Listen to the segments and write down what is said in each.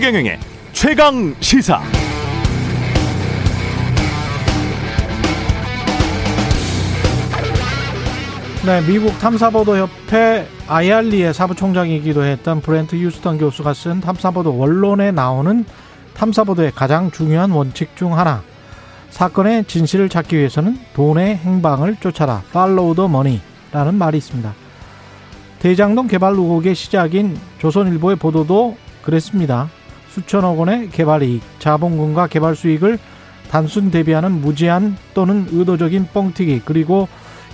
최경영의 최강 시사. 네, 미국 탐사보도 협회 아이알리의 사부총장이기도 했던 브렌트 휴스턴 교수가 쓴 탐사보도 원론에 나오는 탐사보도의 가장 중요한 원칙 중 하나. 사건의 진실을 찾기 위해서는 돈의 행방을 쫓아라. Follow the money라는 말이 있습니다. 대장동 개발 의혹의 시작인 조선일보의 보도도 그랬습니다. 수천억 원의 개발 이익, 자본금과 개발 수익을 단순 대비하는 무제한 또는 의도적인 뻥튀기, 그리고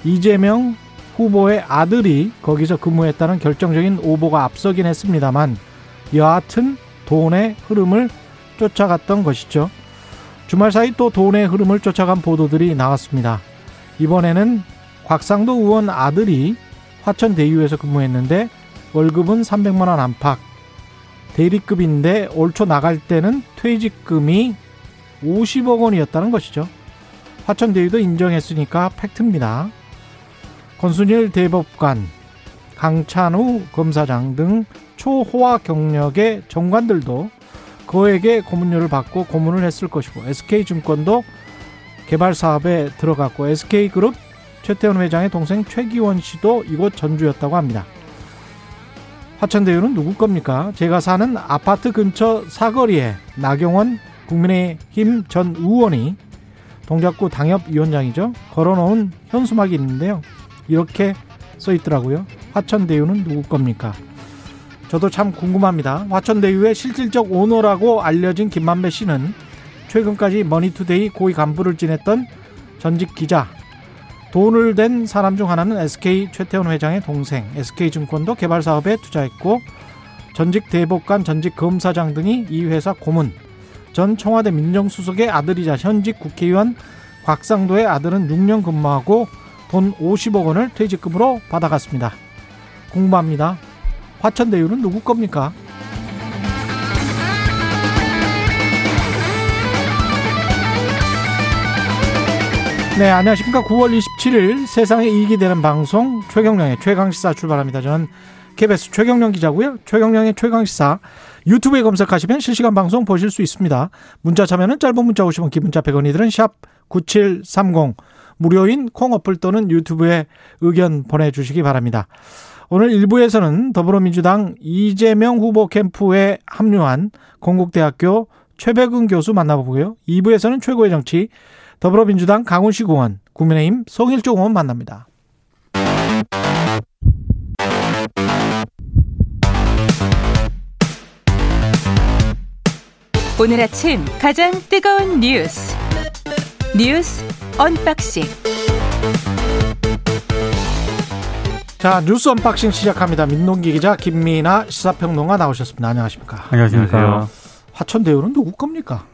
이재명 후보의 아들이 거기서 근무했다는 결정적인 오보가 앞서긴 했습니다만 여하튼 돈의 흐름을 쫓아갔던 것이죠. 주말 사이 또 돈의 흐름을 쫓아간 보도들이 나왔습니다. 이번에는 곽상도 의원 아들이 화천 대유에서 근무했는데 월급은 300만 원 안팎. 대리급인데 올 초 나갈 때는 퇴직금이 50억 원이었다는 것이죠. 화천 대유도 인정했으니까 팩트입니다. 권순일 대법관, 강찬우 검사장 등 초호화 경력의 정관들도 그에게 고문료를 받고 고문을 했을 것이고 SK증권도 개발 사업에 들어갔고 SK그룹 최태원 회장의 동생 최기원 씨도 이곳 전주였다고 합니다. 화천대유는 누구 겁니까? 제가 사는 아파트 근처 사거리에 나경원 국민의힘 전 의원이 동작구 당협위원장이죠. 걸어놓은 현수막이 있는데요. 이렇게 써 있더라고요. 화천대유는 누구 겁니까? 저도 참 궁금합니다. 화천대유의 실질적 오너라고 알려진 김만배 씨는 최근까지 머니투데이 고위 간부를 지냈던 전직 기자. 돈을 댄 사람 중 하나는 SK 최태원 회장의 동생, SK증권도 개발 사업에 투자했고 전직 대법관, 전직 검사장 등이 이 회사 고문, 전 청와대 민정수석의 아들이자 현직 국회의원 곽상도의 아들은 6년 근무하고 돈 50억 원을 퇴직금으로 받아갔습니다. 궁금합니다. 화천대유는 누구 겁니까? 네, 안녕하십니까. 9월 27일 세상에 이익이 되는 방송 최경령의 최강시사 출발합니다. 저는 KBS 최경령 기자고요. 최경령의 최강시사 유튜브에 검색하시면 실시간 방송 보실 수 있습니다. 문자 참여는 짧은 문자 오시면 기본자 100원이 드는 샵9730 무료인 콩 어플 또는 유튜브에 의견 보내주시기 바랍니다. 오늘 1부에서는 더불어민주당 이재명 후보 캠프에 합류한 건국대학교 최배근 교수 만나보고요. 2부에서는 최고의 정치 더불어민주당 강훈식 의원, 국민의힘 성일종 의원 만납니다. 오늘 아침 가장 뜨거운 뉴스 뉴스 언박싱 자 뉴스 언박싱 시작합니다. 민동기 기자 김민아 시사평론가 나오셨습니다. 안녕하십니까? 안녕하십니까? 화천대유는 누구 겁니까?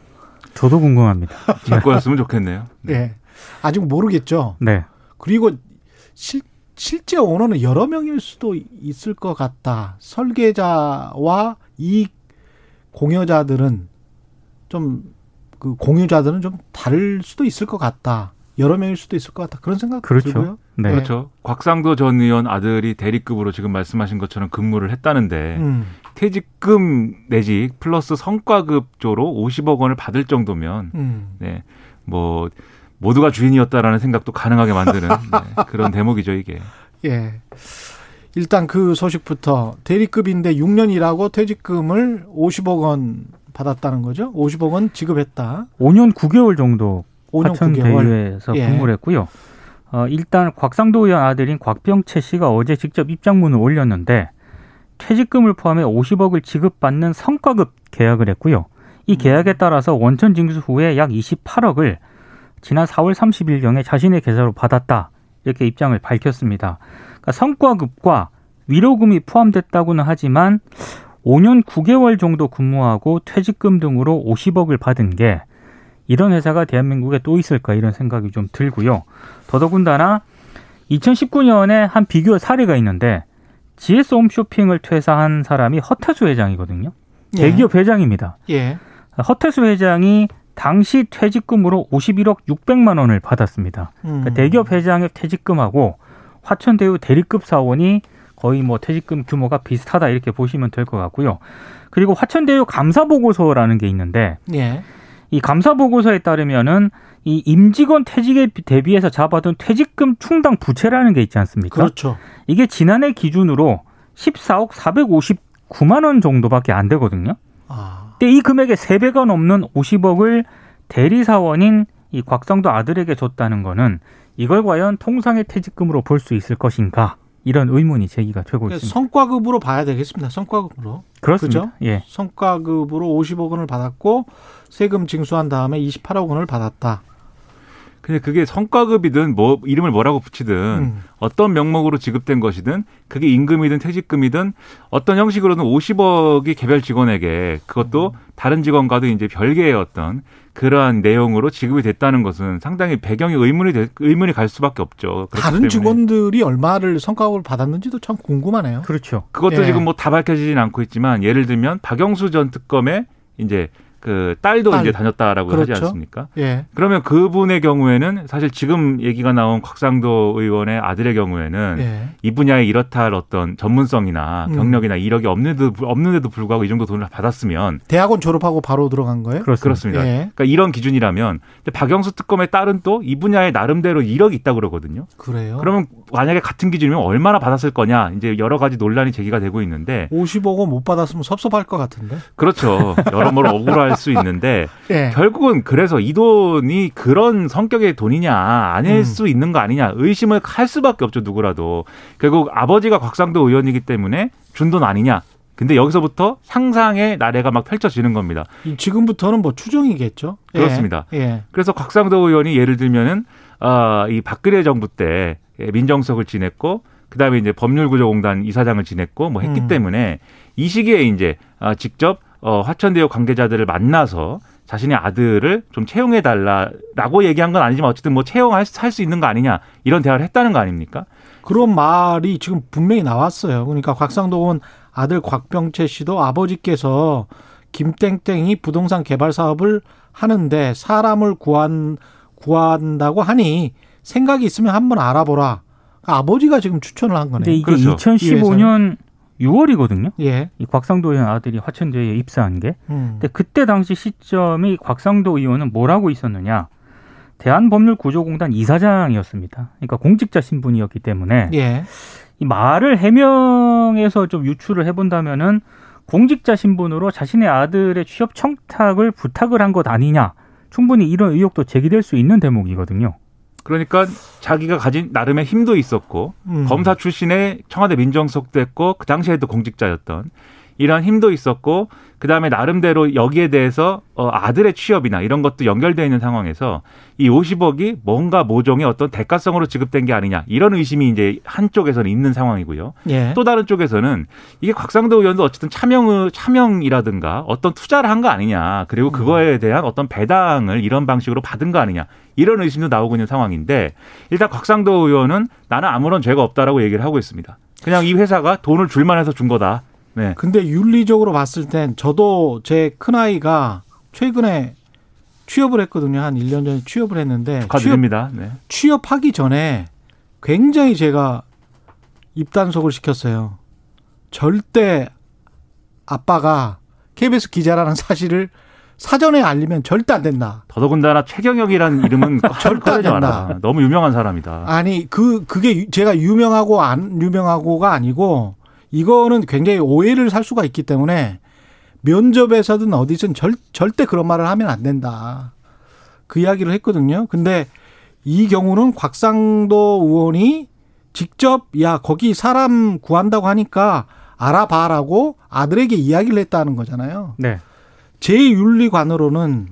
저도 궁금합니다. 제 거였으면 좋겠네요. 네. 아직 모르겠죠. 네. 그리고 실, 실제 오너는 여러 명일 수도 있을 것 같다. 설계자와 이 공여자들은 좀 그 공유자들은 좀 다를 수도 있을 것 같다. 여러 명일 수도 있을 것 같다. 그런 생각 그렇죠. 들고요. 네. 그렇죠. 곽상도 전 의원 아들이 대리급으로 지금 말씀하신 것처럼 근무를 했다는데 음. 퇴직금 내지 플러스 성과급조로 50억 원을 받을 정도면 음. 네. 뭐 모두가 주인이었다라는 생각도 가능하게 만드는 네, 그런 대목이죠, 이게. 예. 일단 그 소식부터 대리급인데 6년 일하고 퇴직금을 50억 원 받았다는 거죠. 50억 원 지급했다. 5년 9개월 정도 5년 화천 9개월. 대유에서 예. 근무를 했고요. 어, 일단 곽상도 의원 아들인 곽병채 씨가 어제 직접 입장문을 올렸는데 퇴직금을 포함해 50억을 지급받는 성과급 계약을 했고요. 이 계약에 따라서 원천 징수 후에 약 28억을 지난 4월 30일경에 자신의 계좌로 받았다. 이렇게 입장을 밝혔습니다. 그러니까 성과급과 위로금이 포함됐다고는 하지만 5년 9개월 정도 근무하고 퇴직금 등으로 50억을 받은 게 이런 회사가 대한민국에 또 있을까 이런 생각이 좀 들고요. 더더군다나 2019년에 한 비교 사례가 있는데 GS 홈쇼핑을 퇴사한 사람이 허태수 회장이거든요. 예. 대기업 회장입니다. 예. 허태수 회장이 당시 퇴직금으로 51억 600만 원을 받았습니다. 음. 그러니까 대기업 회장의 퇴직금하고 화천대유 대리급 사원이 거의 뭐 퇴직금 규모가 비슷하다 이렇게 보시면 될 것 같고요. 그리고 화천대유 감사 보고서라는 게 있는데 예. 이 감사 보고서에 따르면은 이 임직원 퇴직에 대비해서 잡아둔 퇴직금 충당 부채라는 게 있지 않습니까? 그렇죠. 이게 지난해 기준으로 14억 459만 원 정도밖에 안 되거든요. 아. 근데 이 금액의 3배가 넘는 50억을 대리사원인 이 곽상도 아들에게 줬다는 거는 이걸 과연 통상의 퇴직금으로 볼 수 있을 것인가? 이런 의문이 제기가 되고 그러니까 있습니다. 성과급으로 봐야 되겠습니다. 성과급으로. 그렇습니다. 그죠? 예. 성과급으로 50억 원을 받았고 세금 징수한 다음에 28억 원을 받았다. 근데 그게 성과급이든 뭐 이름을 뭐라고 붙이든 음. 어떤 명목으로 지급된 것이든 그게 임금이든 퇴직금이든 어떤 형식으로든 50억이 개별 직원에게 그것도 다른 직원과도 이제 별개의 어떤 그러한 내용으로 지급이 됐다는 것은 상당히 배경이 의문이 될- 의문이 갈 수밖에 없죠. 다른 때문에 직원들이 얼마를 성과급을 받았는지도 참 궁금하네요. 그렇죠. 그것도 예. 지금 뭐 다 밝혀지진 않고 있지만 예를 들면 박영수 전 특검의 이제 그 딸도 딸. 이제 다녔다라고 하지 그렇죠. 않습니까? 예. 그러면 그분의 경우에는 사실 지금 얘기가 나온 곽상도 의원의 아들의 경우에는 예. 이 분야에 이렇다 할 어떤 전문성이나 음. 경력이나 이력이 없는데도 없는데도 불구하고 이 정도 돈을 받았으면 대학원 졸업하고 바로 들어간 거예요? 그렇습니다. 그렇습니다. 예. 그러니까 이런 기준이라면 근데 박영수 특검의 딸은 또 이 분야에 나름대로 이력이 있다 그러거든요. 그래요. 그러면 만약에 같은 기준이면 얼마나 받았을 거냐 이제 여러 가지 논란이 제기가 되고 있는데 50억 원 못 받았으면 섭섭할 것 같은데. 그렇죠. 여러모로 억울할 수 있는데 예. 결국은 그래서 이 돈이 그런 성격의 돈이냐 아닐 음. 수 있는 거 아니냐 의심을 할 수밖에 없죠 누구라도 결국 아버지가 곽상도 의원이기 때문에 준 돈 아니냐 근데 여기서부터 상상의 나래가 막 펼쳐지는 겁니다 이- 지금부터는 뭐 추정이겠죠. 예. 그렇습니다. 예. 그래서 곽상도 의원이 예를 들면은 아이 박근혜 정부 때 민정수석을 지냈고 그다음에 이제 법률구조공단 이사장을 지냈고 뭐 했기 음. 때문에 이 시기에 이제 아, 직접 어, 화천대유 관계자들을 만나서 자신의 아들을 좀 채용해 달라라고 얘기한 건 아니지만 어쨌든 뭐 채용할 수 있는 거 아니냐 이런 대화를 했다는 거 아닙니까? 그런 말이 지금 분명히 나왔어요. 그러니까 곽상도 의원 아들 곽병채 씨도 아버지께서 김땡땡이 부동산 개발 사업을 하는데 사람을 구한 구한다고 하니 생각이 있으면 한번 알아보라. 아버지가 지금 추천을 한 근데 거네요. 이게 그렇죠. 2015년 6월이거든요. 예. 이 곽상도 의원 아들이 화천대유에 입사한 게. 음. 근데 그때 당시 시점이 곽상도 의원은 뭘 하고 있었느냐? 대한법률구조공단 이사장이었습니다. 그러니까 공직자 신분이었기 때문에 예. 이 말을 해명해서 좀 유추를 해본다면은 공직자 신분으로 자신의 아들의 취업 청탁을 부탁을 한 것 아니냐. 충분히 이런 의혹도 제기될 수 있는 대목이거든요. 그러니까 자기가 가진 나름의 힘도 있었고 음. 검사 출신의 청와대 민정수석도 했고 그 당시에도 공직자였던 이런 힘도 있었고 그 다음에 나름대로 여기에 대해서 어, 아들의 취업이나 이런 것도 연결되어 있는 상황에서 이 50억이 뭔가 모종의 어떤 대가성으로 지급된 게 아니냐 이런 의심이 이제 한쪽에서는 있는 상황이고요. 예. 또 다른 쪽에서는 이게 곽상도 의원도 어쨌든 차명 차명이라든가 어떤 투자를 한 거 아니냐 그리고 음. 그거에 대한 어떤 배당을 이런 방식으로 받은 거 아니냐 이런 의심도 나오고 있는 상황인데 일단 곽상도 의원은 나는 아무런 죄가 없다라고 얘기를 하고 있습니다. 그냥 이 회사가 돈을 줄만 해서 준 거다. 네. 근데 윤리적으로 봤을 땐 저도 제 큰아이가 최근에 취업을 했거든요. 한 1년 전에 취업을 했는데 취업, 축하드립니다. 네. 취업하기 전에 굉장히 제가 입단속을 시켰어요. 절대 아빠가 KBS 기자라는 사실을 사전에 알리면 절대 안 된다. 더더군다나 최경혁이라는 이름은 절대 안. 된다. 너무 유명한 사람이다. 아니 그 그게 유- 제가 유명하고 안 유명하고가 아니고 이거는 굉장히 오해를 살 수가 있기 때문에 면접에서든 어디든 절, 절대 그런 말을 하면 안 된다. 그 이야기를 했거든요. 근데 이 경우는 곽상도 의원이 직접 야 거기 사람 구한다고 하니까 알아봐라고 아들에게 이야기를 했다는 거잖아요. 네. 제 윤리관으로는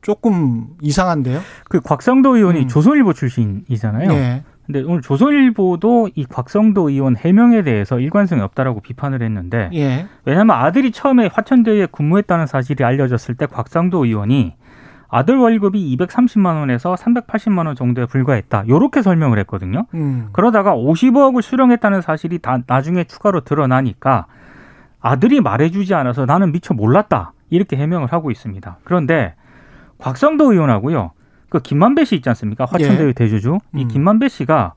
조금 이상한데요. 그 곽상도 의원이 음. 조선일보 출신이잖아요. 네. 근데 오늘 조선일보도 이 곽상도 의원 해명에 대해서 일관성이 없다라고 비판을 했는데 예. 왜냐하면 아들이 처음에 화천대유에 근무했다는 사실이 알려졌을 때 곽상도 의원이 아들 월급이 230만 원에서 380만 원 정도에 불과했다. 이렇게 설명을 했거든요. 음. 그러다가 50억을 수령했다는 사실이 다 나중에 추가로 드러나니까 아들이 말해주지 않아서 나는 미처 몰랐다. 이렇게 해명을 하고 있습니다. 그런데 곽상도 의원하고요. 그 김만배 씨 있지 않습니까? 화천대유 예. 대주주. 이 음. 김만배 씨가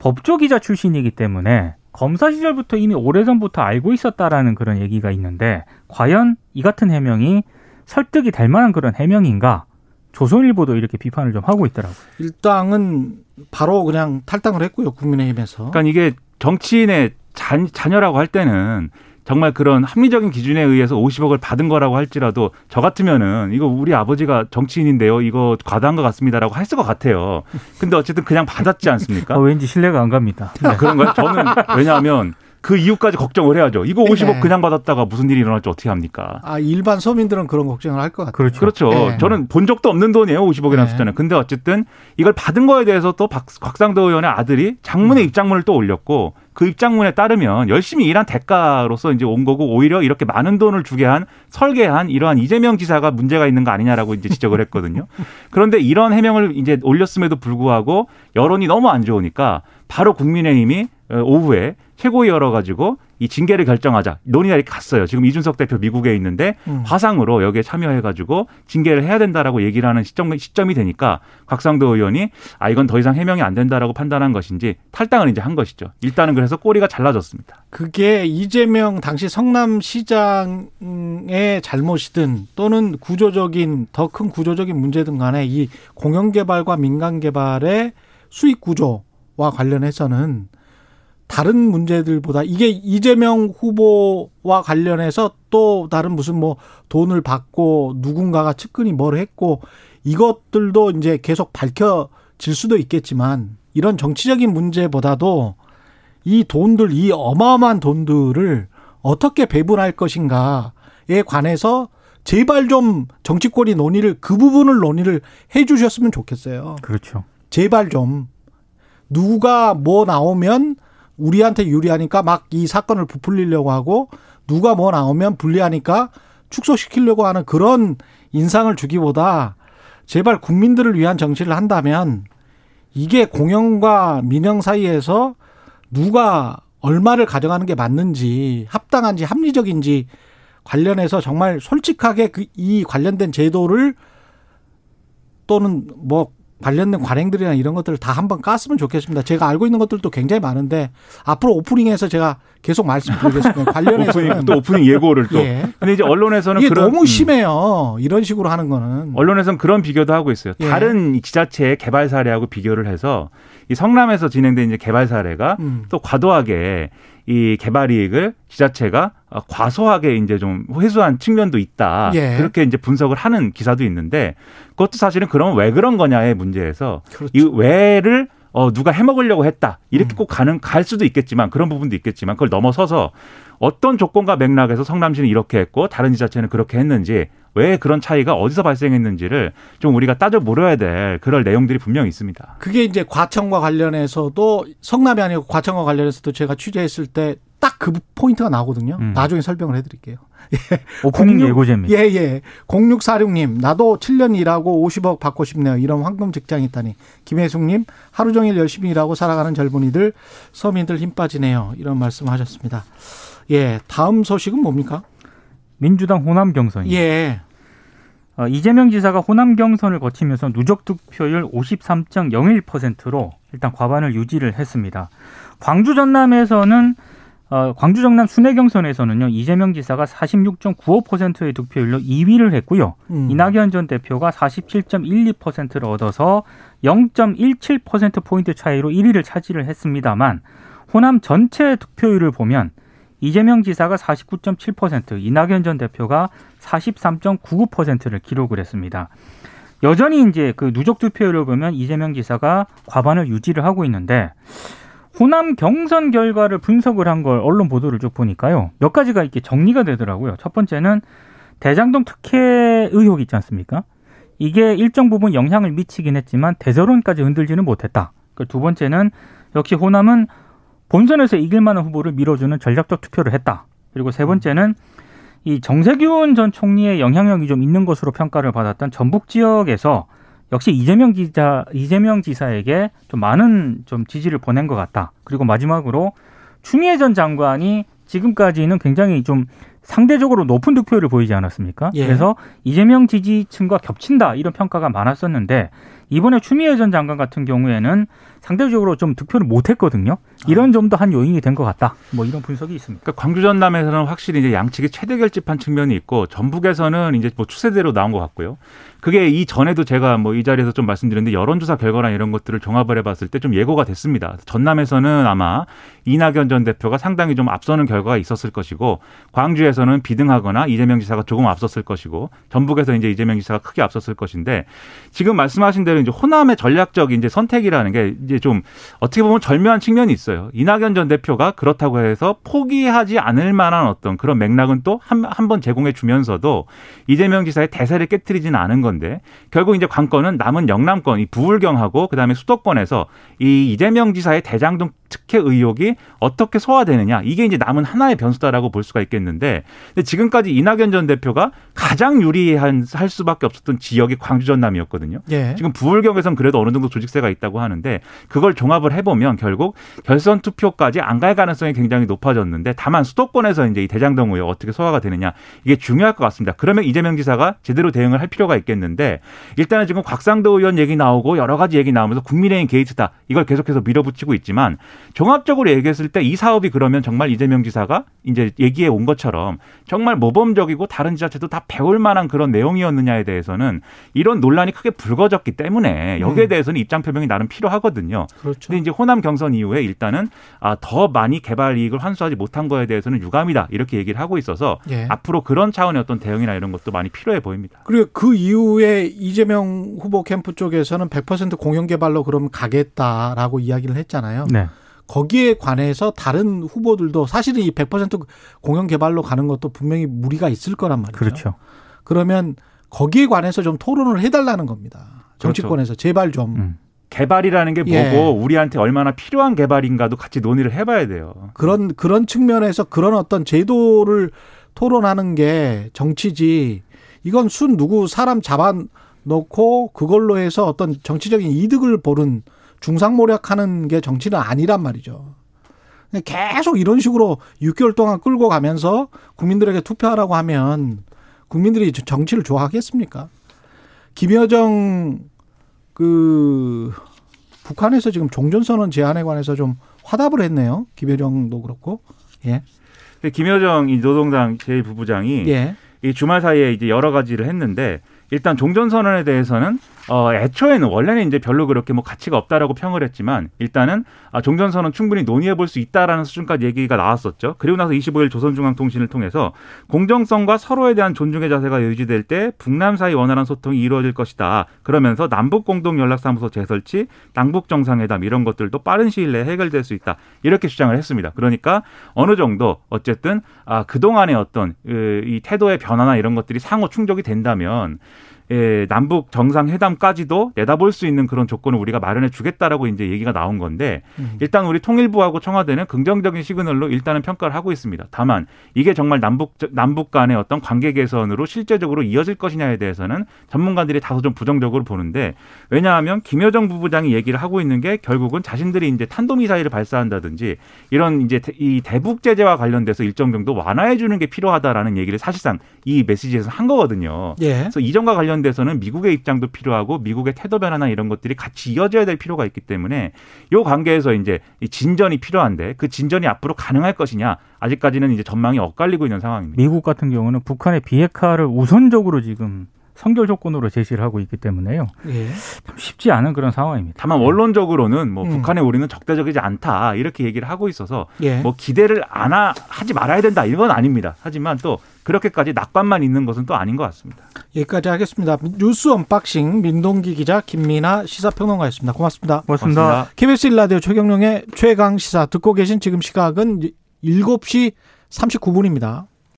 법조 기자 출신이기 때문에 검사 시절부터 이미 오래전부터 알고 있었다라는 그런 얘기가 있는데 과연 이 같은 해명이 설득이 될 만한 그런 해명인가? 조선일보도 이렇게 비판을 좀 하고 있더라고요. 일당은 바로 그냥 탈당을 했고요. 국민의힘에서. 그러니까 이게 정치인의 자, 자녀라고 할 때는 정말 그런 합리적인 기준에 의해서 50억을 받은 거라고 할지라도 저 같으면은 이거 우리 아버지가 정치인인데요. 이거 과다한 것 같습니다라고 했을 것 같아요. 근데 어쨌든 그냥 받았지 않습니까? 아, 왠지 신뢰가 안 갑니다. 아, 그런가요? 저는 왜냐하면 그 이유까지 걱정을 해야죠. 이거 50억 네. 그냥 받았다가 무슨 일이 일어날지 어떻게 합니까? 아, 일반 서민들은 그런 걱정을 할 것 같아요. 그렇죠. 그렇죠. 네. 저는 본 적도 없는 돈이에요. 50억이라는 네. 숫자는. 근데 어쨌든 이걸 받은 거에 대해서 또 박, 곽상도 의원의 아들이 음. 장문의 입장문을 또 올렸고 그 입장문에 따르면 열심히 일한 대가로서 이제 온 거고 오히려 이렇게 많은 돈을 주게 한 설계한 이러한 이재명 지사가 문제가 있는 거 아니냐라고 이제 지적을 했거든요. 그런데 이런 해명을 이제 올렸음에도 불구하고 여론이 너무 안 좋으니까 바로 국민의힘이 어, 오후에 최고위 열어가지고 이 징계를 결정하자 논의가 이렇게 갔어요. 지금 이준석 대표 미국에 있는데 음. 화상으로 여기에 참여해가지고 징계를 해야 된다라고 얘기를 하는 시점, 시점이 되니까 곽상도 의원이 아 이건 더 이상 해명이 안 된다라고 판단한 것인지 탈당을 이제 한 것이죠. 일단은 그래서 꼬리가 잘라졌습니다. 그게 이재명 당시 성남시장의 잘못이든 또는 구조적인 더 큰 구조적인 문제든 간에 이 공영개발과 민간개발의 수익 구조와 관련해서는 다른 문제들보다 이게 이재명 후보와 관련해서 또 다른 무슨 뭐 돈을 받고 누군가가 측근이 뭘 했고 이것들도 이제 계속 밝혀질 수도 있겠지만 이런 정치적인 문제보다도 이 돈들, 이 어마어마한 돈들을 어떻게 배분할 것인가에 관해서 제발 좀 정치권이 논의를 그 부분을 논의를 해 주셨으면 좋겠어요. 그렇죠. 제발 좀 누가 뭐 나오면 우리한테 유리하니까 막 이 사건을 부풀리려고 하고 누가 뭐 나오면 불리하니까 축소시키려고 하는 그런 인상을 주기보다 제발 국민들을 위한 정치를 한다면 이게 공영과 민영 사이에서 누가 얼마를 가져가는 게 맞는지 합당한지 합리적인지 관련해서 정말 솔직하게 그 이 관련된 제도를 또는 뭐 관련된 관행들이나 이런 것들을 다 한번 깠으면 좋겠습니다. 제가 알고 있는 것들도 굉장히 많은데 앞으로 오프닝에서 제가 계속 말씀드리겠습니다. 관련해서는 오프닝, 또 오프닝 예고를 또. 예. 근데 이제 언론에서는 이게 그런 너무 음. 심해요. 이런 식으로 하는 거는 언론에서는 그런 비교도 하고 있어요. 예. 다른 이 지자체의 개발 사례하고 비교를 해서 이 성남에서 진행된 이제 개발 사례가 음. 또 과도하게 이 개발 이익을 지자체가 어, 과소하게 이제 좀 회수한 측면도 있다. 예. 그렇게 이제 분석을 하는 기사도 있는데 그것도 사실은 그러면 왜 그런 거냐의 문제에서 그렇죠. 이 왜를 어 누가 해먹으려고 했다 이렇게 음. 꼭 가는 갈 수도 있겠지만 그런 부분도 있겠지만 그걸 넘어서서 어떤 조건과 맥락에서 성남시는 이렇게 했고 다른 지자체는 그렇게 했는지 왜 그런 차이가 어디서 발생했는지를 좀 우리가 따져 물어야 될 그럴 내용들이 분명히 있습니다. 그게 이제 과천과 관련해서도 성남이 아니고 과천과 관련해서도 제가 취재했을 때 딱 그 포인트가 나오거든요. 음. 나중에 설명을 해드릴게요. 오프닝 공유- 예고제입니다. 예, 예. 0646님, 나도 7년 일하고 50억 받고 싶네요. 이런 황금 직장이 있다니. 김혜숙님, 하루 종일 열심히 일하고 살아가는 젊은이들, 서민들 힘 빠지네요. 이런 말씀 하셨습니다. 예, 다음 소식은 뭡니까? 민주당 호남 경선이 예. 어, 이재명 지사가 호남 경선을 거치면서 누적 득표율 53.01%로 일단 과반을 유지를 했습니다. 광주 전남에서는 어, 광주 전남 순회 경선에서는요 이재명 지사가 46.95%의 득표율로 2위를 했고요. 음. 이낙연 전 대표가 47.12%를 얻어서 0.17% 포인트 차이로 1위를 차지를 했습니다만 호남 전체 득표율을 보면 이재명 지사가 49.7%, 이낙연 전 대표가 43.99%를 기록을 했습니다. 여전히 이제 그 누적 득표율을 보면 이재명 지사가 과반을 유지를 하고 있는데 호남 경선 결과를 분석을 한 걸 언론 보도를 쭉 보니까요. 몇 가지가 이렇게 정리가 되더라고요. 첫 번째는 대장동 특혜 의혹 있지 않습니까? 이게 일정 부분 영향을 미치긴 했지만 대서론까지 흔들지는 못했다. 그두 번째는 역시 호남은 본선에서 이길 만한 후보를 밀어주는 전략적 투표를 했다. 그리고 세 번째는 이 정세균 전 총리의 영향력이 좀 있는 것으로 평가를 받았던 전북 지역에서 역시 이재명 기자 이재명 지사에게 좀 많은 좀 지지를 보낸 것 같다. 그리고 마지막으로 추미애 전 장관이 지금까지는 굉장히 좀 상대적으로 높은 득표율을 보이지 않았습니까? 예. 그래서 이재명 지지층과 겹친다 이런 평가가 많았었는데 이번에 추미애 전 장관 같은 경우에는 상대적으로 좀 득표를 못했거든요. 이런 점도 한 요인이 된 것 같다. 뭐 이런 분석이 있습니다. 그러니까 광주 전남에서는 확실히 이제 양측이 최대 결집한 측면이 있고 전북에서는 이제 뭐 추세대로 나온 것 같고요. 그게 이 전에도 제가 뭐 이 자리에서 좀 말씀드렸는데 여론조사 결과나 이런 것들을 종합을 해봤을 때 좀 예고가 됐습니다. 전남에서는 아마 이낙연 전 대표가 상당히 좀 앞서는 결과가 있었을 것이고 광주에서는 비등하거나 이재명 지사가 조금 앞섰을 것이고 전북에서 이제 이재명 지사가 크게 앞섰을 것인데 지금 말씀하신 대로 이제 호남의 전략적 이제 선택이라는 게 이제 좀 어떻게 보면 절묘한 측면이 있어요. 이낙연 전 대표가 그렇다고 해서 포기하지 않을 만한 어떤 그런 맥락은 또 한 한번 제공해 주면서도 이재명 지사의 대세를 깨뜨리지는 않은 건데 결국 이제 관건은 남은 영남권 이 부울경하고 그다음에 수도권에서 이 이재명 지사의 대장동 특혜 의혹이 어떻게 소화되느냐 이게 이제 남은 하나의 변수다라고 볼 수가 있겠는데 근데 지금까지 이낙연 전 대표가 가장 유리한 할 수밖에 없었던 지역이 광주 전남이었거든요. 예. 지금 부울경에선 그래도 어느 정도 조직세가 있다고 하는데 그걸 종합을 해보면 결국 결선 투표까지 안 갈 가능성이 굉장히 높아졌는데 다만 수도권에서 이제 이 대장동 의혹 어떻게 소화가 되느냐 이게 중요할 것 같습니다. 그러면 이재명 지사가 제대로 대응을 할 필요가 있겠는데 일단은 지금 곽상도 의원 얘기 나오고 여러 가지 얘기 나오면서 국민의힘 게이트다 이걸 계속해서 밀어붙이고 있지만 종합적으로 얘기했을 때 이 사업이 그러면 정말 이재명 지사가 이제 얘기해 온 것처럼 정말 모범적이고 다른 지자체도 다 배울 만한 그런 내용이었느냐에 대해서는 이런 논란이 크게 불거졌기 때문에 여기에 음. 대해서는 입장 표명이 나름 필요하거든요. 그렇죠. 근데 이제 호남 경선 이후에 일단은 아, 더 많이 개발 이익을 환수하지 못한 거에 대해서는 유감이다 이렇게 얘기를 하고 있어서 예. 앞으로 그런 차원의 어떤 대응이나 이런 것도 많이 필요해 보입니다. 그리고 그 이후에 이재명 후보 캠프 쪽에서는 100% 공영 개발로 그럼 가겠다라고 이야기를 했잖아요. 네. 거기에 관해서 다른 후보들도 사실은 이 100% 공영 개발로 가는 것도 분명히 무리가 있을 거란 말이죠. 그렇죠. 그러면 거기에 관해서 좀 토론을 해달라는 겁니다. 정치권에서 제발 좀 음. 개발이라는 게 뭐고 예. 우리한테 얼마나 필요한 개발인가도 같이 논의를 해봐야 돼요. 그런 그런 측면에서 그런 어떤 제도를 토론하는 게 정치지. 이건 순 누구 사람 잡아 놓고 그걸로 해서 어떤 정치적인 이득을 보는 중상모략하는 게 정치는 아니란 말이죠. 계속 이런 식으로 6개월 동안 끌고 가면서 국민들에게 투표하라고 하면 국민들이 정치를 좋아하겠습니까? 김여정 그 북한에서 지금 종전선언 제안에 관해서 좀 화답을 했네요. 김여정도 그렇고. 예. 근데 김여정 이 노동당 제1부부장이 예. 이 주말 사이에 이제 여러 가지를 했는데 일단 종전선언에 대해서는 어 애초에는 원래는 이제 별로 그렇게 뭐 가치가 없다라고 평을 했지만 일단은 아 종전선언 충분히 논의해 볼 수 있다라는 수준까지 얘기가 나왔었죠. 그리고 나서 25일 조선중앙통신을 통해서 공정성과 서로에 대한 존중의 자세가 유지될 때 북남 사이 원활한 소통이 이루어질 것이다. 그러면서 남북 공동 연락사무소 재설치, 남북 정상회담 이런 것들도 빠른 시일 내에 해결될 수 있다. 이렇게 주장을 했습니다. 그러니까 어느 정도 어쨌든 아 그동안의 어떤 그, 이 태도의 변화나 이런 것들이 상호 충족이 된다면 예, 남북 정상회담까지도 내다볼 수 있는 그런 조건을 우리가 마련해 주겠다라고 이제 얘기가 나온 건데 음. 일단 우리 통일부하고 청와대는 긍정적인 시그널로 일단은 평가를 하고 있습니다. 다만 이게 정말 남북 남북 간의 어떤 관계 개선으로 실제적으로 이어질 것이냐에 대해서는 전문가들이 다소 좀 부정적으로 보는데 왜냐하면 김여정 부부장이 얘기를 하고 있는 게 결국은 자신들이 이제 탄도미사일을 발사한다든지 이런 이제 대- 이 대북 제재와 관련돼서 일정 정도 완화해 주는 게 필요하다라는 얘기를 사실상 이 메시지에서 한 거거든요. 예. 그래서 이전과 관련 돼서는 미국의 입장도 필요하고 미국의 태도 변화나 이런 것들이 같이 이어져야 될 필요가 있기 때문에 이 관계에서 이제 이 진전이 필요한데 그 진전이 앞으로 가능할 것이냐 아직까지는 이제 전망이 엇갈리고 있는 상황입니다. 미국 같은 경우는 북한의 비핵화를 우선적으로 지금 선결 조건으로 제시를 하고 있기 때문에요. 예. 참 쉽지 않은 그런 상황입니다. 다만 원론적으로는 뭐 음. 북한에 우리는 적대적이지 않다 이렇게 얘기를 하고 있어서 예. 뭐 기대를 안 하, 하지 말아야 된다 이건 아닙니다. 하지만 또 그렇게까지 낙관만 있는 것은 또 아닌 것 같습니다. 여기까지 하겠습니다. 뉴스 언박싱 민동기 기자 김민아 시사평론가였습니다. 고맙습니다. 고맙습니다. 고맙습니다. KBS 1라디오 최경영의 최강 시사 듣고 계신 지금 시각은 7시 39분입니다.